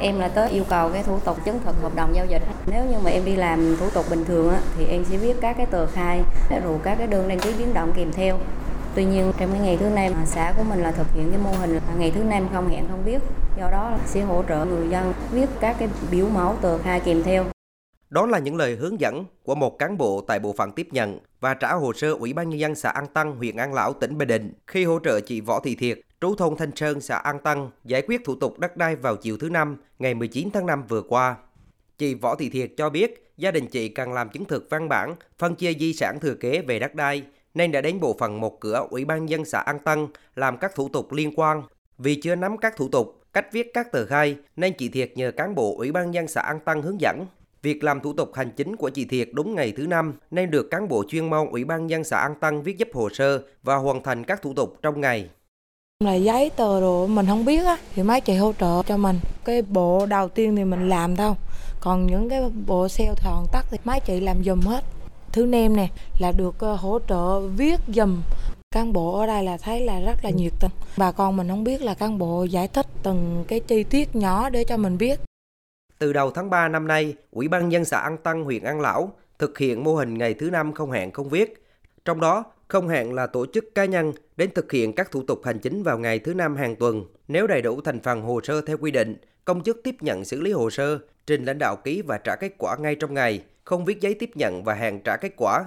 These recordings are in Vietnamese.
Em là tới yêu cầu cái thủ tục chứng thực hợp đồng giao dịch. Nếu như mà em đi làm thủ tục bình thường á, thì em sẽ viết các cái tờ khai rồi các cái đơn đăng ký biến động kèm theo. Tuy nhiên trong cái ngày thứ năm xã của mình là thực hiện cái mô hình là ngày thứ năm không hẹn không viết. Do đó sẽ hỗ trợ người dân viết các cái biểu mẫu tờ khai kèm theo. Đó là những lời hướng dẫn của một cán bộ tại bộ phận tiếp nhận và trả hồ sơ Ủy ban nhân dân xã An Tăng, huyện An Lão, tỉnh Bình Định khi hỗ trợ chị Võ Thị Thiệt, trú thôn Thanh Sơn, xã An Tăng giải quyết thủ tục đất đai vào chiều thứ năm, ngày 19 tháng 5 vừa qua. Chị Võ Thị Thiệt cho biết gia đình chị cần làm chứng thực văn bản phân chia di sản thừa kế về đất đai nên đã đến bộ phận một cửa Ủy ban dân xã An tân làm các thủ tục liên quan. Vì chưa nắm các thủ tục, cách viết các tờ khai nên chị Thiệt nhờ cán bộ Ủy ban dân xã An tân hướng dẫn. Việc làm thủ tục hành chính của chị Thiệt đúng ngày thứ năm nên được cán bộ chuyên môn Ủy ban dân xã An tân viết giúp hồ sơ và hoàn thành các thủ tục trong ngày. Là giấy tờ đồ mình không biết á thì mấy chị hỗ trợ cho mình. Cái bộ đầu tiên thì mình làm đâu. Còn những cái bộ xeo thòn tắt thì mấy chị làm dùm hết. Thứ nem nè là được ờ, hỗ trợ viết dùm cán bộ ở đây là thấy là rất là nhiệt tình bà con mình không biết là cán bộ giải thích từng cái chi tiết nhỏ để cho mình biết từ đầu tháng 3 năm nay, Ủy ban dân xã An Tăng, huyện An Lão thực hiện mô hình ngày thứ năm không hẹn không viết. Trong đó, không hẹn là tổ chức cá nhân đến thực hiện các thủ tục hành chính vào ngày thứ năm hàng tuần. Nếu đầy đủ thành phần hồ sơ theo quy định, công chức tiếp nhận xử lý hồ sơ, trình lãnh đạo ký và trả kết quả ngay trong ngày, không viết giấy tiếp nhận và hẹn trả kết quả.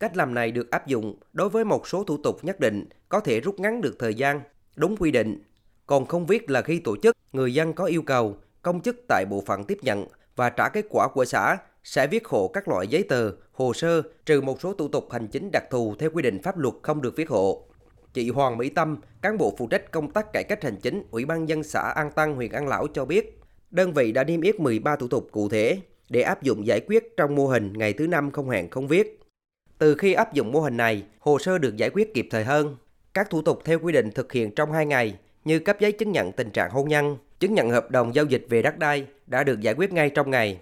Cách làm này được áp dụng đối với một số thủ tục nhất định, có thể rút ngắn được thời gian, đúng quy định. Còn không viết là khi tổ chức, người dân có yêu cầu, công chức tại bộ phận tiếp nhận và trả kết quả của xã sẽ viết hộ các loại giấy tờ, hồ sơ, trừ một số thủ tục hành chính đặc thù theo quy định pháp luật không được viết hộ. Chị Hoàng Mỹ Tâm, cán bộ phụ trách công tác cải cách hành chính Ủy ban dân xã An Tăng, huyện An Lão cho biết, đơn vị đã niêm yết 13 thủ tục cụ thể để áp dụng giải quyết trong mô hình ngày thứ năm không hẹn không viết. Từ khi áp dụng mô hình này, hồ sơ được giải quyết kịp thời hơn. Các thủ tục theo quy định thực hiện trong 2 ngày như cấp giấy chứng nhận tình trạng hôn nhân, chứng nhận hợp đồng giao dịch về đất đai đã được giải quyết ngay trong ngày.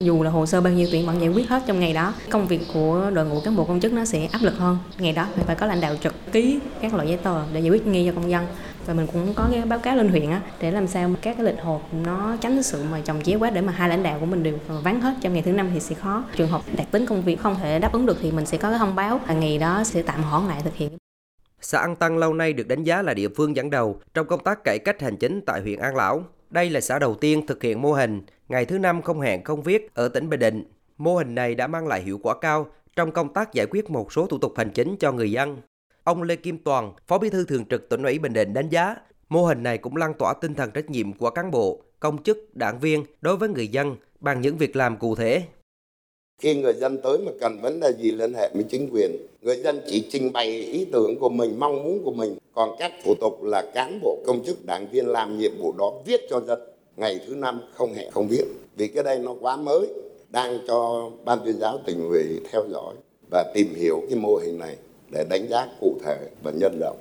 Dù là hồ sơ bao nhiêu tuyển vẫn giải quyết hết trong ngày đó. Công việc của đội ngũ cán bộ công chức nó sẽ áp lực hơn. Ngày đó phải có lãnh đạo trực ký các loại giấy tờ để giải quyết ngay cho công dân. Và mình cũng có cái báo cáo lên huyện á, để làm sao các cái lịch họp nó tránh sự mà chồng chéo quá để mà hai lãnh đạo của mình đều vắng hết trong ngày thứ năm thì sẽ khó. Trường hợp đặc tính công việc không thể đáp ứng được thì mình sẽ có cái thông báo là ngày đó sẽ tạm hoãn lại thực hiện. Xã An Tăng lâu nay được đánh giá là địa phương dẫn đầu trong công tác cải cách hành chính tại huyện An Lão. Đây là xã đầu tiên thực hiện mô hình ngày thứ năm không hẹn không viết ở tỉnh Bình Định. Mô hình này đã mang lại hiệu quả cao trong công tác giải quyết một số thủ tục hành chính cho người dân. Ông Lê Kim Toàn, Phó Bí thư Thường trực tỉnh ủy Bình Định đánh giá, mô hình này cũng lan tỏa tinh thần trách nhiệm của cán bộ, công chức, đảng viên đối với người dân bằng những việc làm cụ thể. Khi người dân tới mà cần vấn đề gì liên hệ với chính quyền, người dân chỉ trình bày ý tưởng của mình, mong muốn của mình. Còn các thủ tục là cán bộ công chức đảng viên làm nhiệm vụ đó viết cho dân. Ngày thứ năm không hẹn không viết. Vì cái đây nó quá mới, đang cho ban tuyên giáo tỉnh ủy theo dõi và tìm hiểu cái mô hình này để đánh giá cụ thể và nhân rộng.